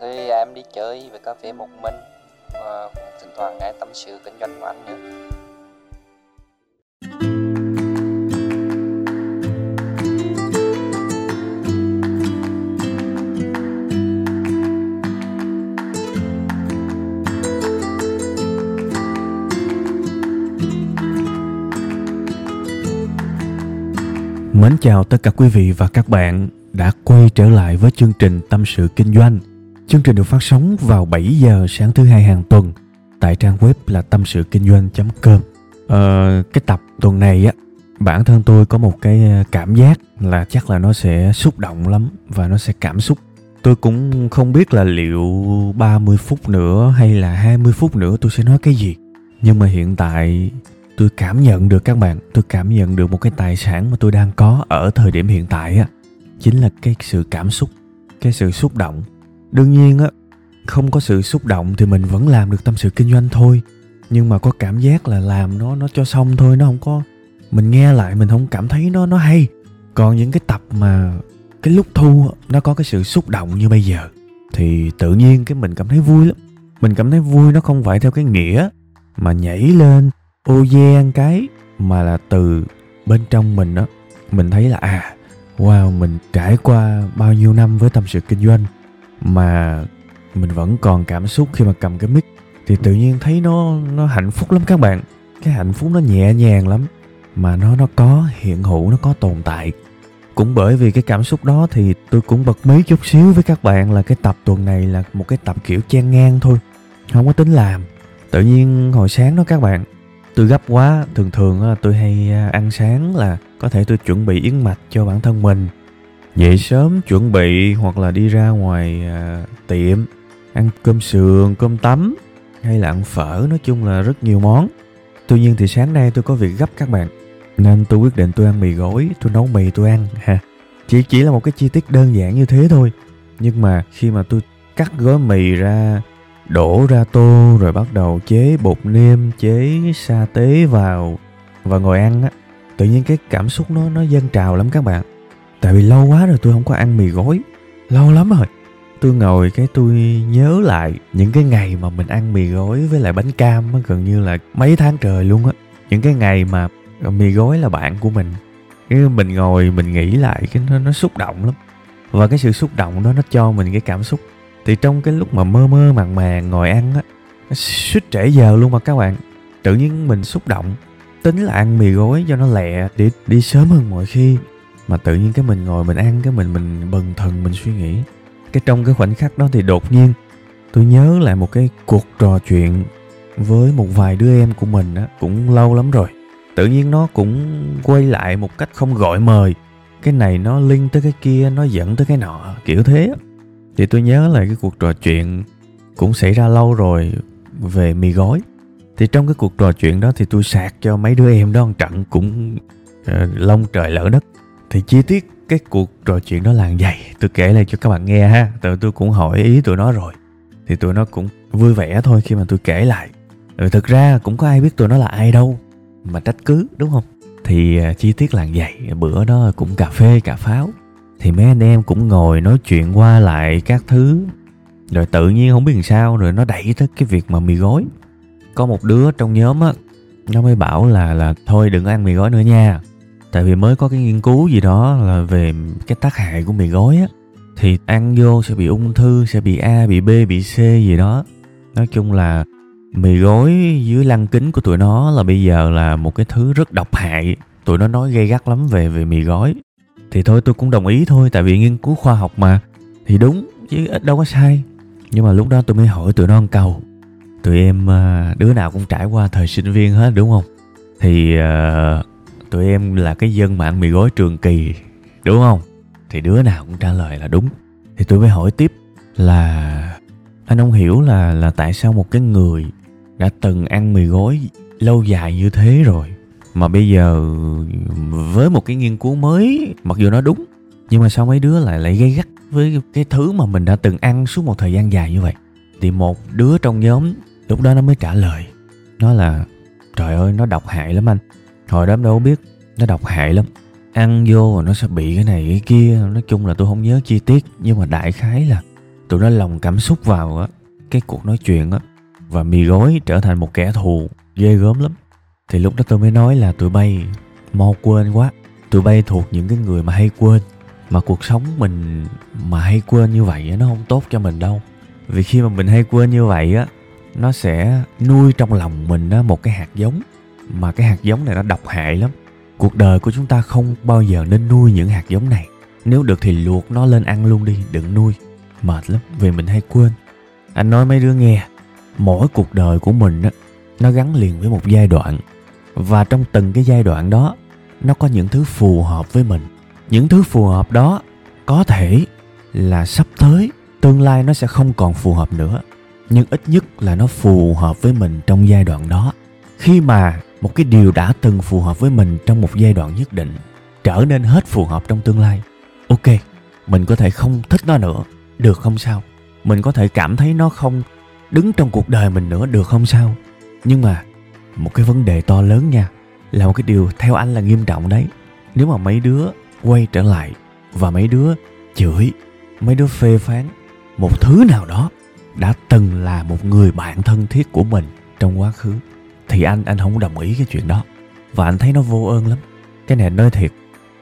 Thì em đi chơi về cà phê một mình, và thỉnh thoảng nghe tâm sự kinh doanh của anh nữa. Mến chào tất cả quý vị và các bạn đã quay trở lại với chương trình Tâm sự Kinh doanh. Chương trình được phát sóng vào 7 giờ sáng thứ hai hàng tuần tại trang web là tâm sự kinh doanh.com. Ờ, cái tập tuần này á, bản thân tôi có một cái ờ, cảm giác là chắc là nó sẽ xúc động lắm và nó sẽ cảm xúc. Tôi cũng không biết là liệu 30 phút nữa hay là 20 phút nữa tôi sẽ nói cái gì. Nhưng mà hiện tại tôi cảm nhận được các bạn tôi cảm nhận được một cái tài sản mà tôi đang có ở thời điểm hiện tại á chính là cái sự cảm xúc cái sự xúc động đương nhiên á, không có sự xúc động thì mình vẫn làm được tâm sự kinh doanh thôi. Nhưng mà có cảm giác là làm nó nó cho xong thôi, nó không có, mình nghe lại mình không cảm thấy nó nó hay. Còn những cái tập mà cái lúc thu nó có cái sự xúc động như bây giờ, thì tự nhiên cái mình cảm thấy vui lắm. Mình cảm thấy vui nó không phải theo cái nghĩa mà nhảy lên, ô gian cái, mà là từ bên trong mình đó mình thấy là à wow, mình trải qua bao nhiêu năm với tâm sự kinh doanh mà mình vẫn còn cảm xúc khi mà cầm cái mic, thì tự nhiên thấy nó nó hạnh phúc lắm các bạn. Cái hạnh phúc nó nhẹ nhàng lắm, mà nó nó có hiện hữu, nó có tồn tại. Cũng bởi vì cái cảm xúc đó thì tôi cũng bật mí chút xíu với các bạn là cái tập tuần này là một cái tập kiểu chen ngang thôi, không có tính làm. Tự nhiên hồi sáng đó các bạn, tôi gấp quá, thường thường tôi hay à, ăn sáng là có thể tôi chuẩn bị yến mạch cho bản thân mình dậy sớm chuẩn bị hoặc là đi ra ngoài à, tiệm ăn cơm sườn cơm tấm hay là ăn phở nói chung là rất nhiều món. Tuy nhiên thì sáng nay tôi có việc gấp các bạn nên tôi quyết định tôi ăn mì gói tôi nấu mì tôi ăn ha. Chỉ chỉ là một cái chi tiết đơn giản như thế thôi. Nhưng mà khi mà tôi cắt gói mì ra đổ ra tô rồi bắt đầu chế bột nêm chế sa tế vào và ngồi ăn á tự nhiên cái cảm xúc nó nó dâng trào lắm các bạn tại vì lâu quá rồi tôi không có ăn mì gói. Lâu lắm rồi. Tôi ngồi cái tôi nhớ lại những cái ngày mà mình ăn mì gói với lại bánh cam á, gần như là mấy tháng trời luôn á. Những cái ngày mà ờ, mì gói là bạn của mình. Cái mình ngồi mình nghĩ lại cái nó nó xúc động lắm. Và cái sự xúc động đó nó cho mình cái cảm xúc. Thì trong cái lúc mà mơ mơ màng màng ngồi ăn á, nó suýt trễ giờ luôn mà các bạn. Tự nhiên mình xúc động. Tính là ăn mì gói cho nó lẹ để đi sớm hơn mọi khi mà tự nhiên cái mình ngồi mình ăn cái mình mình bần thần mình suy nghĩ. Cái trong cái khoảnh khắc đó thì đột nhiên tôi nhớ lại một cái cuộc trò chuyện với một vài đứa em của mình á cũng lâu lắm rồi. Tự nhiên nó cũng quay lại một cách không gọi mời. Cái này nó liên tới cái kia nó dẫn tới cái nọ kiểu thế thì tôi nhớ lại cái cuộc trò chuyện cũng xảy ra lâu rồi về mì gói. Thì trong cái cuộc trò chuyện đó thì tôi sạc cho mấy đứa em đó một trận cũng ờ, uh, lông trời lỡ đất thì chi tiết cái cuộc trò chuyện đó là vậy. Tôi kể lại cho các bạn nghe ha. Tự tôi cũng hỏi ý tụi nó rồi. Thì tụi nó cũng vui vẻ thôi khi mà tôi kể lại. Ừ, rồi thực ra cũng có ai biết tụi nó là ai đâu. Mà trách cứ, đúng không? Thì à, chi tiết là vậy. Bữa đó cũng cà phê, cà pháo. Thì mấy anh em cũng ngồi nói chuyện qua lại các thứ. Rồi tự nhiên không biết làm sao, rồi nó đẩy tới cái việc mà mì gói. Có một đứa trong nhóm á, nó mới bảo là là thôi đừng ăn mì gói nữa nha tại vì mới có cái nghiên cứu gì đó là về cái tác hại của mì gói á thì ăn vô sẽ bị ung thư sẽ bị a bị b bị c gì đó. Nói chung là mì gói dưới lăng kính của tụi nó là bây giờ là một cái thứ rất độc hại. Tụi nó nói gây gắt lắm về về mì gói. Thì thôi tôi cũng đồng ý thôi tại vì nghiên cứu khoa học mà. Thì đúng chứ ít đâu có sai. Nhưng mà lúc đó tôi mới hỏi tụi nó ăn cầu tụi em à, đứa nào cũng trải qua thời sinh viên hết đúng không? Thì uh, tụi em là cái dân mạng mì gói trường kỳ, đúng không? Thì đứa nào cũng trả lời là đúng. Thì tôi mới hỏi tiếp là, anh không hiểu là là tại sao một cái người đã từng ăn mì gói lâu dài như thế rồi, mà bây giờ với một cái nghiên cứu mới, mặc dù nó đúng, nhưng mà sao mấy đứa lại lại gây gắt với cái thứ mà mình đã từng ăn suốt một thời gian dài như vậy? Thì một đứa trong nhóm lúc đó nó mới trả lời. Nó là, trời ơi, nó độc hại lắm anh hồi đó em đâu biết nó độc hại lắm. Ăn vô nó sẽ bị cái này cái kia. Nói chung là tôi không nhớ chi tiết nhưng mà đại khái là tụi nó lòng cảm xúc vào á cái cuộc nói chuyện á và mì gói trở thành một kẻ thù ghê gớm lắm. Thì lúc đó tôi mới nói là tụi bay mau quên quá. Tụi bay thuộc những cái người mà hay quên mà cuộc sống mình mà hay quên như vậy á, nó không tốt cho mình đâu. Vì khi mà mình hay quên như vậy á nó sẽ nuôi trong lòng mình á một cái hạt giống mà cái hạt giống này nó độc hại lắm. Cuộc đời của chúng ta không bao giờ nên nuôi những hạt giống này. Nếu được thì luộc nó lên ăn luôn đi, đừng nuôi. Mệt lắm, vì mình hay quên. Anh nói mấy đứa nghe, mỗi cuộc đời của mình á, nó gắn liền với một giai đoạn. Và trong từng cái giai đoạn đó, nó có những thứ phù hợp với mình. Những thứ phù hợp đó có thể là sắp tới, tương lai nó sẽ không còn phù hợp nữa. Nhưng ít nhất là nó phù hợp với mình trong giai đoạn đó. Khi mà một cái điều đã từng phù hợp với mình trong một giai đoạn nhất định, trở nên hết phù hợp trong tương lai. Ok, mình có thể không thích nó nữa, được không sao? Mình có thể cảm thấy nó không đứng trong cuộc đời mình nữa, được không sao? Nhưng mà, một cái vấn đề to lớn nha, là một cái điều theo anh là nghiêm trọng đấy. Nếu mà mấy đứa quay trở lại và mấy đứa chửi, mấy đứa phê phán, một thứ nào đó đã từng là một người bạn thân thiết của mình trong quá khứ thì anh anh không đồng ý cái chuyện đó. Và anh thấy nó vô ơn lắm. Cái này nói thiệt,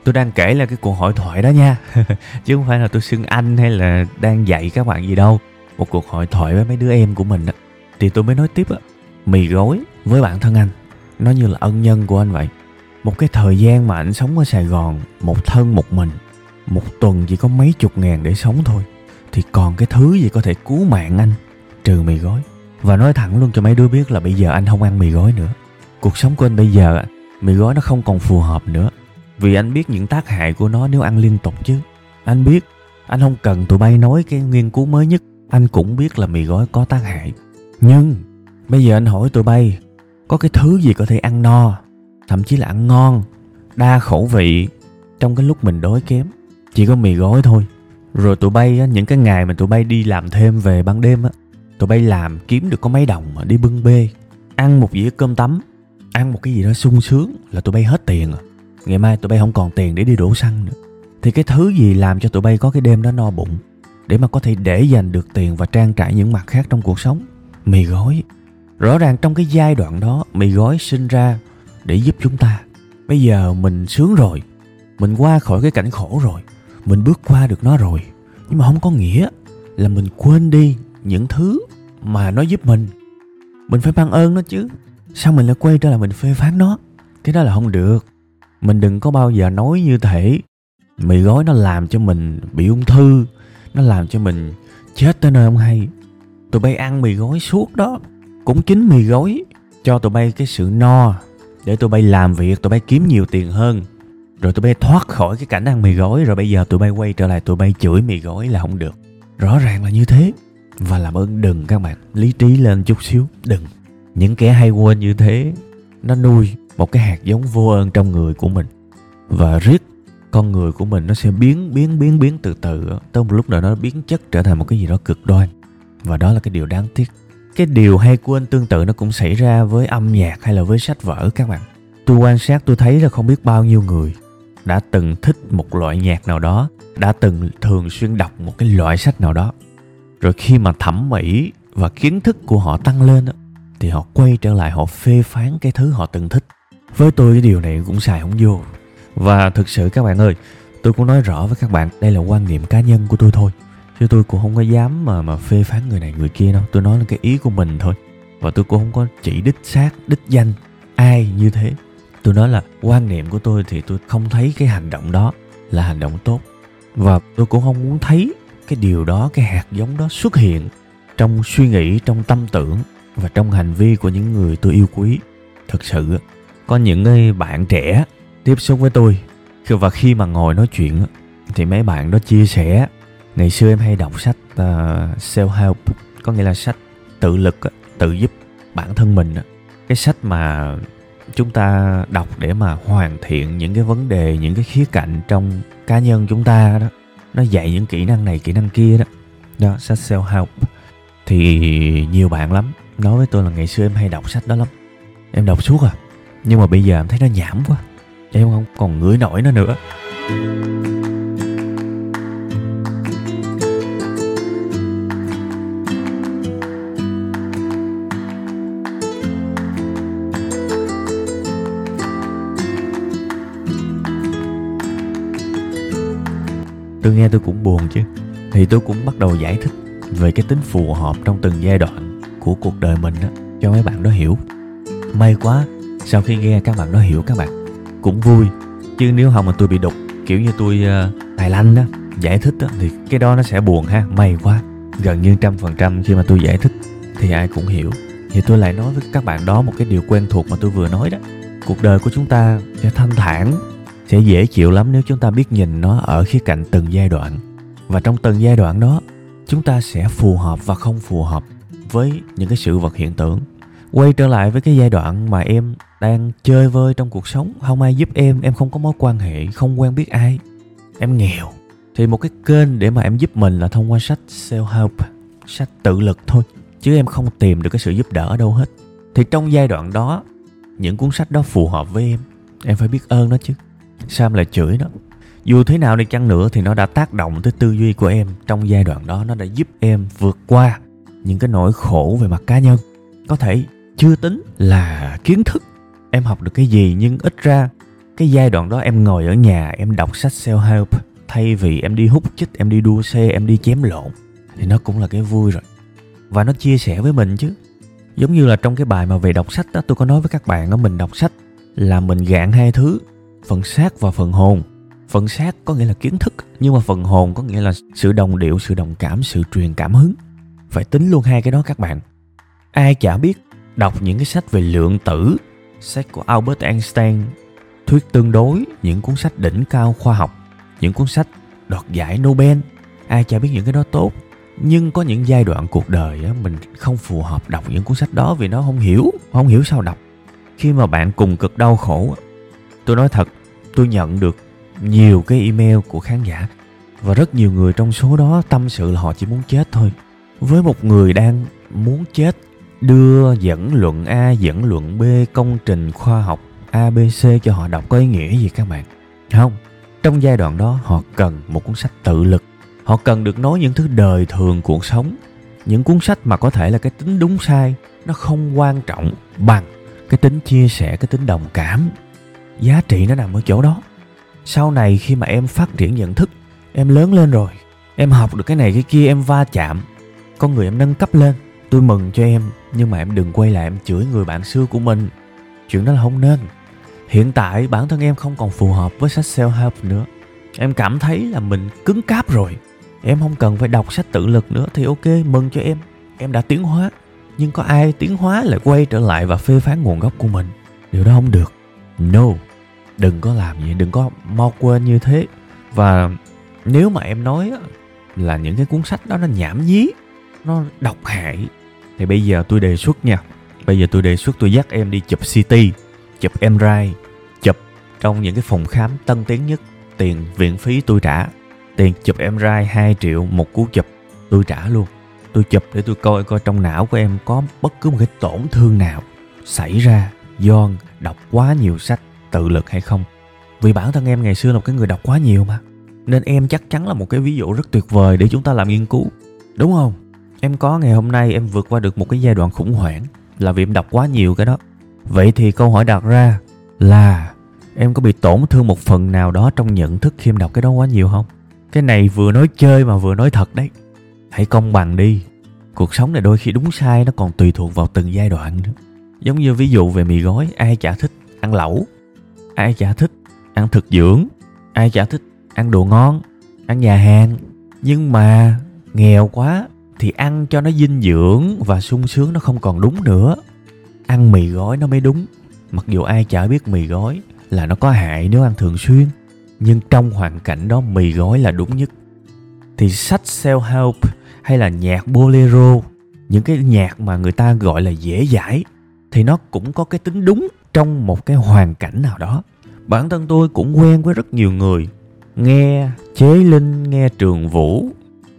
tôi đang kể là cái cuộc hội thoại đó nha. Chứ không phải là tôi xưng anh hay là đang dạy các bạn gì đâu. Một cuộc hội thoại với mấy đứa em của mình á. Thì tôi mới nói tiếp á, mì gói với bản thân anh. Nó như là ân nhân của anh vậy. Một cái thời gian mà anh sống ở sài gòn, một thân một mình, một tuần chỉ có mấy chục ngàn để sống thôi. Thì còn cái thứ gì có thể cứu mạng anh, trừ mì gói? Và nói thẳng luôn cho mấy đứa biết là bây giờ anh không ăn mì gói nữa. Cuộc sống của anh bây giờ mì gói nó không còn phù hợp nữa. Vì anh biết những tác hại của nó nếu ăn liên tục chứ. Anh biết anh không cần tụi bay nói cái nghiên cứu mới nhất. Anh cũng biết là mì gói có tác hại. Nhưng bây giờ anh hỏi tụi bay có cái thứ gì có thể ăn no thậm chí là ăn ngon đa khẩu vị trong cái lúc mình đói kém? Chỉ có mì gói thôi. Rồi tụi bay á, những cái ngày mà tụi bay đi làm thêm về ban đêm á tụi bay làm kiếm được có mấy đồng mà đi bưng bê. Ăn một dĩa cơm tấm. Ăn một cái gì đó sung sướng là tụi bay hết tiền rồi ngày mai tụi bay không còn tiền để đi đổ xăng nữa. Thì cái thứ gì làm cho tụi bay có cái đêm đó no bụng để mà có thể để dành được tiền và trang trải những mặt khác trong cuộc sống? Mì gói. Rõ ràng trong cái giai đoạn đó, mì gói sinh ra để giúp chúng ta. Bây giờ mình sướng rồi. Mình qua khỏi cái cảnh khổ rồi. Mình bước qua được nó rồi. Nhưng mà không có nghĩa là mình quên đi những thứ mà nó giúp mình. Mình phải ban ơn nó chứ. Sao mình lại quay trở lại mình phê phán nó? Cái đó là không được. Mình đừng có bao giờ nói như thể mì gói nó làm cho mình bị ung thư, nó làm cho mình chết tới nơi không hay. Tụi bay ăn mì gói suốt đó, cũng chính mì gói cho tụi bay cái sự no. Để tụi bay làm việc, tụi bay kiếm nhiều tiền hơn. Rồi tụi bay thoát khỏi cái cảnh ăn mì gói, rồi bây giờ tụi bay quay trở lại tụi bay chửi mì gói là không được. Rõ ràng là như thế và làm ơn đừng các bạn, lý trí lên chút xíu, đừng. Những kẻ hay quên như thế, nó nuôi một cái hạt giống vô ơn trong người của mình. Và riết, con người của mình nó sẽ biến biến biến biến từ từ tới một lúc nào nó biến chất trở thành một cái gì đó cực đoan. Và đó là cái điều đáng tiếc. Cái điều hay quên tương tự nó cũng xảy ra với âm nhạc hay là với sách vở các bạn. Tôi quan sát, tôi thấy là không biết bao nhiêu người đã từng thích một loại nhạc nào đó, đã từng thường xuyên đọc một cái loại sách nào đó rồi khi mà thẩm mỹ và kiến thức của họ tăng lên thì họ quay trở lại, họ phê phán cái thứ họ từng thích. Với tôi, cái điều này cũng xài không vô. Và thực sự các bạn ơi, tôi cũng nói rõ với các bạn, đây là quan niệm cá nhân của tôi thôi. Chứ tôi cũng không có dám mà mà phê phán người này người kia đâu. Tôi nói là cái ý của mình thôi. Và tôi cũng không có chỉ đích xác, đích danh ai như thế. Tôi nói là quan niệm của tôi thì tôi không thấy cái hành động đó là hành động tốt. Và tôi cũng không muốn thấy cái điều đó cái hạt giống đó xuất hiện trong suy nghĩ trong tâm tưởng và trong hành vi của những người tôi yêu quý. Thực sự có những người bạn trẻ tiếp xúc với tôi và khi mà ngồi nói chuyện thì mấy bạn đó chia sẻ. Ngày xưa em hay đọc sách ờ, uh, self help có nghĩa là sách tự lực tự giúp bản thân mình. Cái sách mà chúng ta đọc để mà hoàn thiện những cái vấn đề những cái khía cạnh trong cá nhân chúng ta đó nó dạy những kỹ năng này, kỹ năng kia đó. Đó, sách self help thì nhiều bạn lắm. Nói với tôi là ngày xưa em hay đọc sách đó lắm. Em đọc suốt à. Nhưng mà bây giờ em thấy nó nhảm quá. Em không còn ngửi nổi nó nữa. Tôi nghe tôi cũng buồn chứ. Thì tôi cũng bắt đầu giải thích về cái tính phù hợp trong từng giai đoạn của cuộc đời mình đó cho mấy bạn đó hiểu. May quá sau khi nghe các bạn đó hiểu các bạn cũng vui. Chứ nếu không mà tôi bị đục kiểu như tôi uh, tài lanh đó giải thích đó, thì cái đó nó sẽ buồn ha. May quá gần như trăm phần trăm khi mà tôi giải thích thì ai cũng hiểu. Thì tôi lại nói với các bạn đó một cái điều quen thuộc mà tôi vừa nói đó. Cuộc đời của chúng ta sẽ thanh thản sẽ dễ chịu lắm nếu chúng ta biết nhìn nó ở khía cạnh từng giai đoạn. Và trong từng giai đoạn đó, chúng ta sẽ phù hợp và không phù hợp với những cái sự vật hiện tượng. Quay trở lại với cái giai đoạn mà em đang chơi vơi trong cuộc sống. Không ai giúp em em không có mối quan hệ, không quen biết ai. Em nghèo. Thì một cái kênh để mà em giúp mình là thông qua sách self help sách tự lực thôi. Chứ em không tìm được cái sự giúp đỡ ở đâu hết. Thì trong giai đoạn đó, những cuốn sách đó phù hợp với em em phải biết ơn nó chứ sam lại chửi nó dù thế nào đi chăng nữa thì nó đã tác động tới tư duy của em trong giai đoạn đó. Nó đã giúp em vượt qua những cái nỗi khổ về mặt cá nhân. Có thể chưa tính là kiến thức em học được cái gì, nhưng ít ra cái giai đoạn đó em ngồi ở nhà, em đọc sách self help thay vì em đi hút chích, em đi đua xe, em đi chém lộn, thì nó cũng là cái vui rồi. Và nó chia sẻ với mình chứ. Giống như là trong cái bài mà về đọc sách đó, tôi có nói với các bạn đó, mình đọc sách là mình gạn hai thứ phần xác và phần hồn. Phần xác có nghĩa là kiến thức nhưng mà phần hồn có nghĩa là sự đồng điệu sự đồng cảm sự truyền cảm hứng. Phải tính luôn hai cái đó các bạn. Ai chả biết đọc những cái sách về lượng tử sách của albert einstein thuyết tương đối những cuốn sách đỉnh cao khoa học những cuốn sách đoạt giải nobel ai chả biết những cái đó tốt. Nhưng có những giai đoạn cuộc đời á, mình không phù hợp đọc những cuốn sách đó vì nó không hiểu không hiểu sao đọc. Khi mà bạn cùng cực đau khổ tôi nói thật, tôi nhận được nhiều cái email của khán giả và rất nhiều người trong số đó tâm sự là họ chỉ muốn chết thôi. Với một người đang muốn chết, đưa dẫn luận a, dẫn luận b, công trình khoa học abc cho họ đọc có ý nghĩa gì các bạn? Không, trong giai đoạn đó họ cần một cuốn sách tự lực. Họ cần được nói những thứ đời thường cuộc sống. Những cuốn sách mà có thể là cái tính đúng sai, nó không quan trọng bằng cái tính chia sẻ, cái tính đồng cảm giá trị nó nằm ở chỗ đó. Sau này khi mà em phát triển nhận thức, em lớn lên rồi, em học được cái này cái kia, em va chạm, con người em nâng cấp lên. Tôi mừng cho em, nhưng mà em đừng quay lại em chửi người bạn xưa của mình. Chuyện đó là không nên. Hiện tại bản thân em không còn phù hợp với sách self help nữa. Em cảm thấy là mình cứng cáp rồi. Em không cần phải đọc sách tự lực nữa thì ok, mừng cho em. Em đã tiến hóa, nhưng có ai tiến hóa lại quay trở lại và phê phán nguồn gốc của mình? Điều đó không được no, đừng có làm vậy, đừng có mau quên như thế. Và nếu mà em nói là những cái cuốn sách đó nó nhảm nhí, nó độc hại, thì bây giờ tôi đề xuất nha. Bây giờ tôi đề xuất tôi dắt em đi chụp ct chụp mri chụp trong những cái phòng khám tân tiến nhất, tiền viện phí tôi trả. Tiền chụp mri 2 triệu một cú chụp, tôi trả luôn. Tôi chụp để tôi coi coi trong não của em có bất cứ một cái tổn thương nào xảy ra do đọc quá nhiều sách tự lực hay không? Vì bản thân em ngày xưa là một cái người đọc quá nhiều mà. Nên em chắc chắn là một cái ví dụ rất tuyệt vời để chúng ta làm nghiên cứu. Đúng không? Em có ngày hôm nay em vượt qua được một cái giai đoạn khủng hoảng là vì em đọc quá nhiều cái đó. Vậy thì câu hỏi đặt ra là em có bị tổn thương một phần nào đó trong nhận thức khi em đọc cái đó quá nhiều không? Cái này vừa nói chơi mà vừa nói thật đấy. Hãy công bằng đi. Cuộc sống này đôi khi đúng sai nó còn tùy thuộc vào từng giai đoạn nữa giống như ví dụ về mì gói, ai chả thích ăn lẩu, ai chả thích ăn thực dưỡng, ai chả thích ăn đồ ngon, ăn nhà hàng. Nhưng mà nghèo quá thì ăn cho nó dinh dưỡng và sung sướng nó không còn đúng nữa. Ăn mì gói nó mới đúng. Mặc dù ai chả biết mì gói là nó có hại nếu ăn thường xuyên, nhưng trong hoàn cảnh đó mì gói là đúng nhất. Thì sách self help hay là nhạc bolero, những cái nhạc mà người ta gọi là dễ dãi thì nó cũng có cái tính đúng trong một cái hoàn cảnh nào đó. Bản thân tôi cũng quen với rất nhiều người. Nghe chế linh, nghe trường vũ,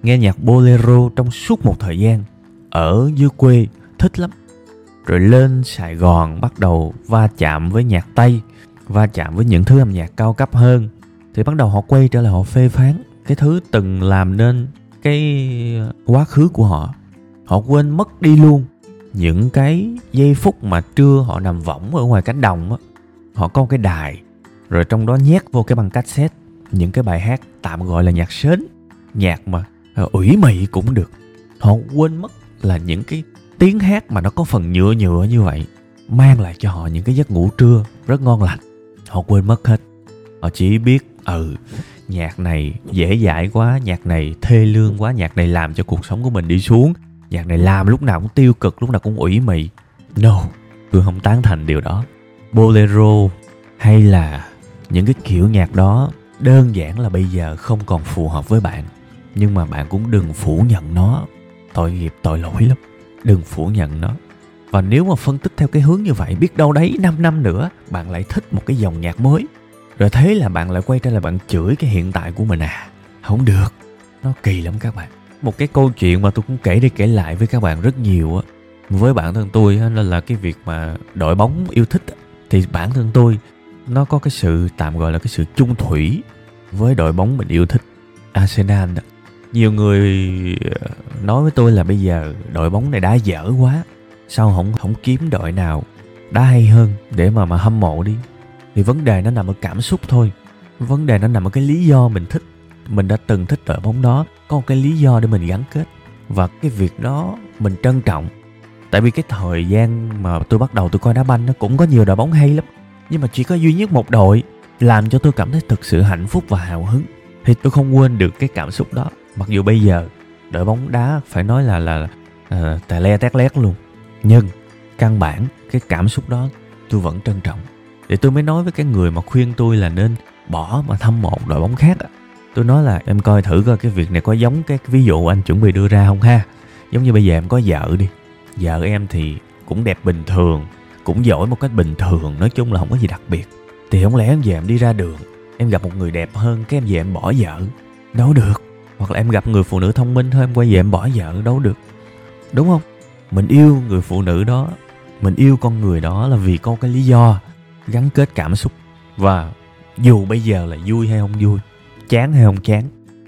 nghe nhạc bolero trong suốt một thời gian. Ở dưới quê, thích lắm. Rồi lên sài gòn bắt đầu va chạm với nhạc tây, va chạm với những thứ âm nhạc cao cấp hơn. Thì bắt đầu họ quay trở lại, họ phê phán cái thứ từng làm nên cái quá khứ của họ. Họ quên mất đi luôn những cái giây phút mà trưa họ nằm võng ở ngoài cánh đồng á, họ có một cái đài, rồi trong đó nhét vô cái băng cassette, những cái bài hát tạm gọi là nhạc sến, nhạc mà ờ, ủy mị cũng được. Họ quên mất là những cái tiếng hát mà nó có phần nhựa nhựa như vậy, mang lại cho họ những cái giấc ngủ trưa rất ngon lành. Họ quên mất hết. Họ chỉ biết ừ nhạc này dễ dãi quá, nhạc này thê lương quá, nhạc này làm cho cuộc sống của mình đi xuống nhạc này làm lúc nào cũng tiêu cực, lúc nào cũng ủy mị. No, tôi không tán thành điều đó. Bolero hay là những cái kiểu nhạc đó đơn giản là bây giờ không còn phù hợp với bạn, nhưng mà bạn cũng đừng phủ nhận nó. Tội nghiệp, tội lỗi lắm. Đừng phủ nhận nó. Và nếu mà phân tích theo cái hướng như vậy, biết đâu đấy 5 năm nữa, bạn lại thích một cái dòng nhạc mới. Rồi thế là bạn lại quay trở lại bạn chửi cái hiện tại của mình à? Không được. Nó kỳ lắm các bạn một cái câu chuyện mà tôi cũng kể đi kể lại với các bạn rất nhiều á. Với bản thân tôi á là cái việc mà đội bóng yêu thích thì bản thân tôi, nó có cái sự tạm gọi là cái sự chung thủy với đội bóng mình yêu thích, Arsenal đó. Nhiều người ờ, nói với tôi là bây giờ đội bóng này đã dở quá, sao không không kiếm đội nào đã hay hơn để mà mà hâm mộ đi? Thì vấn đề nó nằm ở cảm xúc thôi. Vấn đề nó nằm ở cái lý do mình thích, mình đã từng thích đội bóng đó có một cái lý do để mình gắn kết. Và cái việc đó mình trân trọng. Tại vì cái thời gian mà tôi bắt đầu tôi coi đá banh nó cũng có nhiều đội bóng hay lắm. Nhưng mà chỉ có duy nhất một đội làm cho tôi cảm thấy thực sự hạnh phúc và hào hứng. Thì tôi không quên được cái cảm xúc đó. Mặc dù bây giờ đội bóng đá phải nói là là uh, tè le tét lét luôn. Nhưng căn bản cái cảm xúc đó tôi vẫn trân trọng. Để tôi mới nói với cái người mà khuyên tôi là nên bỏ mà thăm một đội bóng khác tôi nói là em coi thử coi, cái việc này có giống cái ví dụ anh chuẩn bị đưa ra không ha? Giống như bây giờ em có vợ đi. Vợ em thì cũng đẹp bình thường, cũng giỏi một cách bình thường, nói chung là không có gì đặc biệt. Thì không lẽ em về em đi ra đường, em gặp một người đẹp hơn cái em về em bỏ vợ? Đâu được. Hoặc là em gặp người phụ nữ thông minh hơn, em quay về em bỏ vợ, đâu được. Đúng không? Mình yêu người phụ nữ đó, mình yêu con người đó là vì có cái lý do gắn kết cảm xúc. Và dù bây giờ là vui hay không vui chán hay không chán.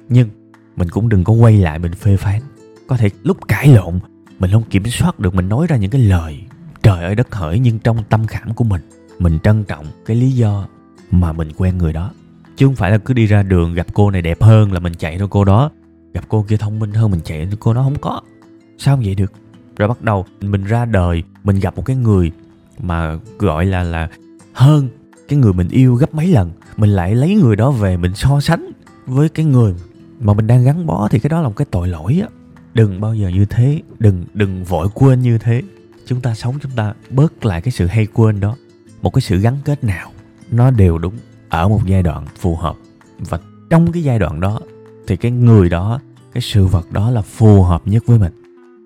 Nhưng mình cũng đừng có quay lại mình phê phán. Có thể lúc cãi lộn, mình không kiểm soát được, mình nói ra những cái lời trời ơi đất hỡi nhưng trong tâm khảm của mình mình trân trọng cái lý do mà mình quen người đó. Chứ không phải là cứ đi ra đường gặp cô này đẹp hơn là mình chạy theo cô đó, gặp cô kia thông minh hơn mình chạy theo cô đó không có. Sao vậy được? Rồi bắt đầu mình ra đời, mình gặp một cái người mà gọi là là hơn cái người mình yêu gấp mấy lần, mình lại lấy người đó về mình so sánh với cái người mà mình đang gắn bó, thì cái đó là một cái tội lỗi á. Đừng bao giờ như thế, đừng đừng vội quên như thế. Chúng ta sống, chúng ta bớt lại cái sự hay quên đó. Một cái sự gắn kết nào, nó đều đúng ở một giai đoạn phù hợp. Và trong cái giai đoạn đó, thì cái người đó, cái sự vật đó là phù hợp nhất với mình.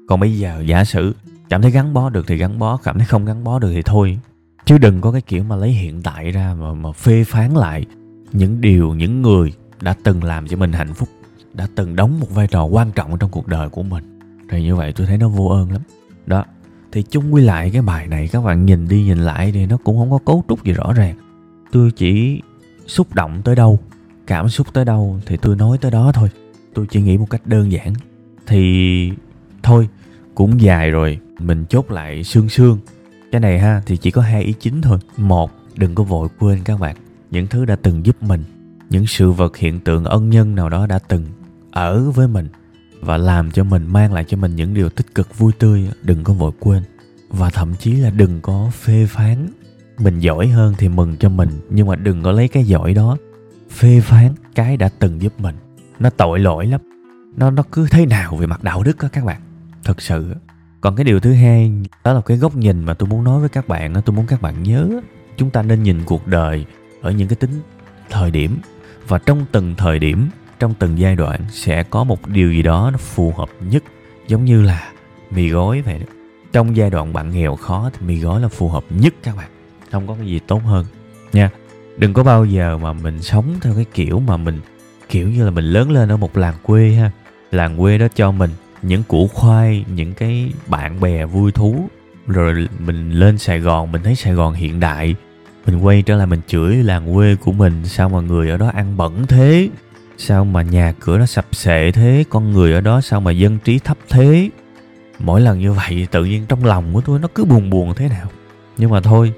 Còn bây giờ, giả sử cảm thấy gắn bó được thì gắn bó, cảm thấy không gắn bó được thì thôi chứ đừng có cái kiểu mà lấy hiện tại ra mà mà phê phán lại những điều những người đã từng làm cho mình hạnh phúc, đã từng đóng một vai trò quan trọng trong cuộc đời của mình. Thì như vậy tôi thấy nó vô ơn lắm. Đó. Thì chung quy lại cái bài này, các bạn nhìn đi nhìn lại thì nó cũng không có cấu trúc gì rõ ràng. Tôi chỉ xúc động tới đâu, cảm xúc tới đâu thì tôi nói tới đó thôi. Tôi chỉ nghĩ một cách đơn giản. Thì thôi, cũng dài rồi, mình chốt lại sương sương cái này ha, thì chỉ có hai ý chính thôi. Một, đừng có vội quên các bạn, những thứ đã từng giúp mình, những sự vật hiện tượng ân nhân nào đó đã từng ở với mình và làm cho mình, mang lại cho mình những điều tích cực, vui tươi, đừng có vội quên. Và thậm chí là đừng có phê phán mình giỏi hơn thì mừng cho mình, nhưng mà đừng có lấy cái giỏi đó phê phán cái đã từng giúp mình. Nó tội lỗi lắm. Nó nó cứ thế nào về mặt đạo đức á các bạn. Thật sự còn cái điều thứ hai, đó là cái góc nhìn mà tôi muốn nói với các bạn tôi muốn các bạn nhớ. Chúng ta nên nhìn cuộc đời ở những cái tính thời điểm. Và trong từng thời điểm, trong từng giai đoạn sẽ có một điều gì đó nó phù hợp nhất. Giống như là mì gói vậy đó. Trong giai đoạn bạn nghèo khó thì mì gói là phù hợp nhất các bạn. Không có cái gì tốt hơn. Nha, đừng có bao giờ mà mình sống theo cái kiểu mà mình, kiểu như là mình lớn lên ở một làng quê ha. Làng quê đó cho mình những củ khoai, những cái bạn bè vui thú. Rồi mình lên sài gòn, mình thấy sài gòn hiện đại. Mình quay trở lại mình chửi làng quê của mình, sao mà người ở đó ăn bẩn thế? Sao mà nhà cửa nó sập sệ thế? Con người ở đó sao mà dân trí thấp thế? Mỗi lần như vậy tự nhiên trong lòng của tôi nó cứ buồn buồn thế nào. Nhưng mà thôi,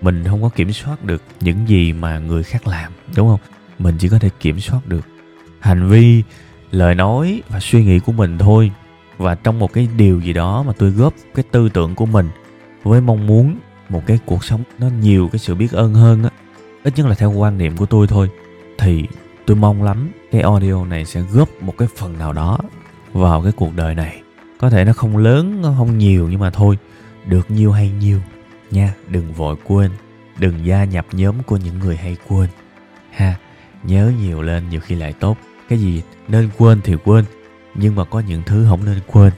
mình không có kiểm soát được những gì mà người khác làm, đúng không? Mình chỉ có thể kiểm soát được hành vi, lời nói và suy nghĩ của mình thôi và trong một cái điều gì đó mà tôi góp cái tư tưởng của mình với mong muốn một cái cuộc sống nó nhiều cái sự biết ơn hơn á, ít nhất là theo quan niệm của tôi thôi, thì tôi mong lắm cái audio này sẽ góp một cái phần nào đó vào cái cuộc đời này. Có thể nó không lớn, nó không nhiều nhưng mà thôi, được nhiều hay nhiều nha, đừng vội quên, đừng gia nhập nhóm của những người hay quên ha. Nhớ nhiều lên, nhiều khi lại tốt. Cái gì nên quên thì quên nhưng mà có những thứ không nên quên.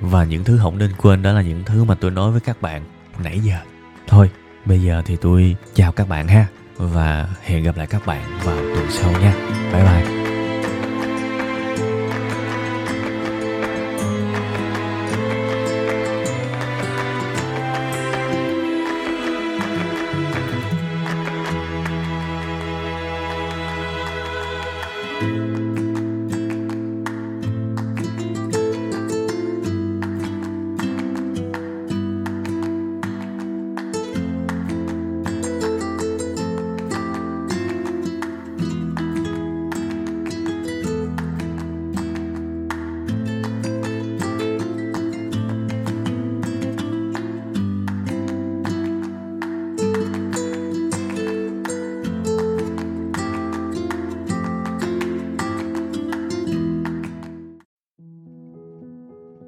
Và những thứ không nên quên đó là những thứ mà tôi nói với các bạn nãy giờ. Thôi, bây giờ thì tôi chào các bạn ha. Và hẹn gặp lại các bạn vào tuần sau nha. Bye bye.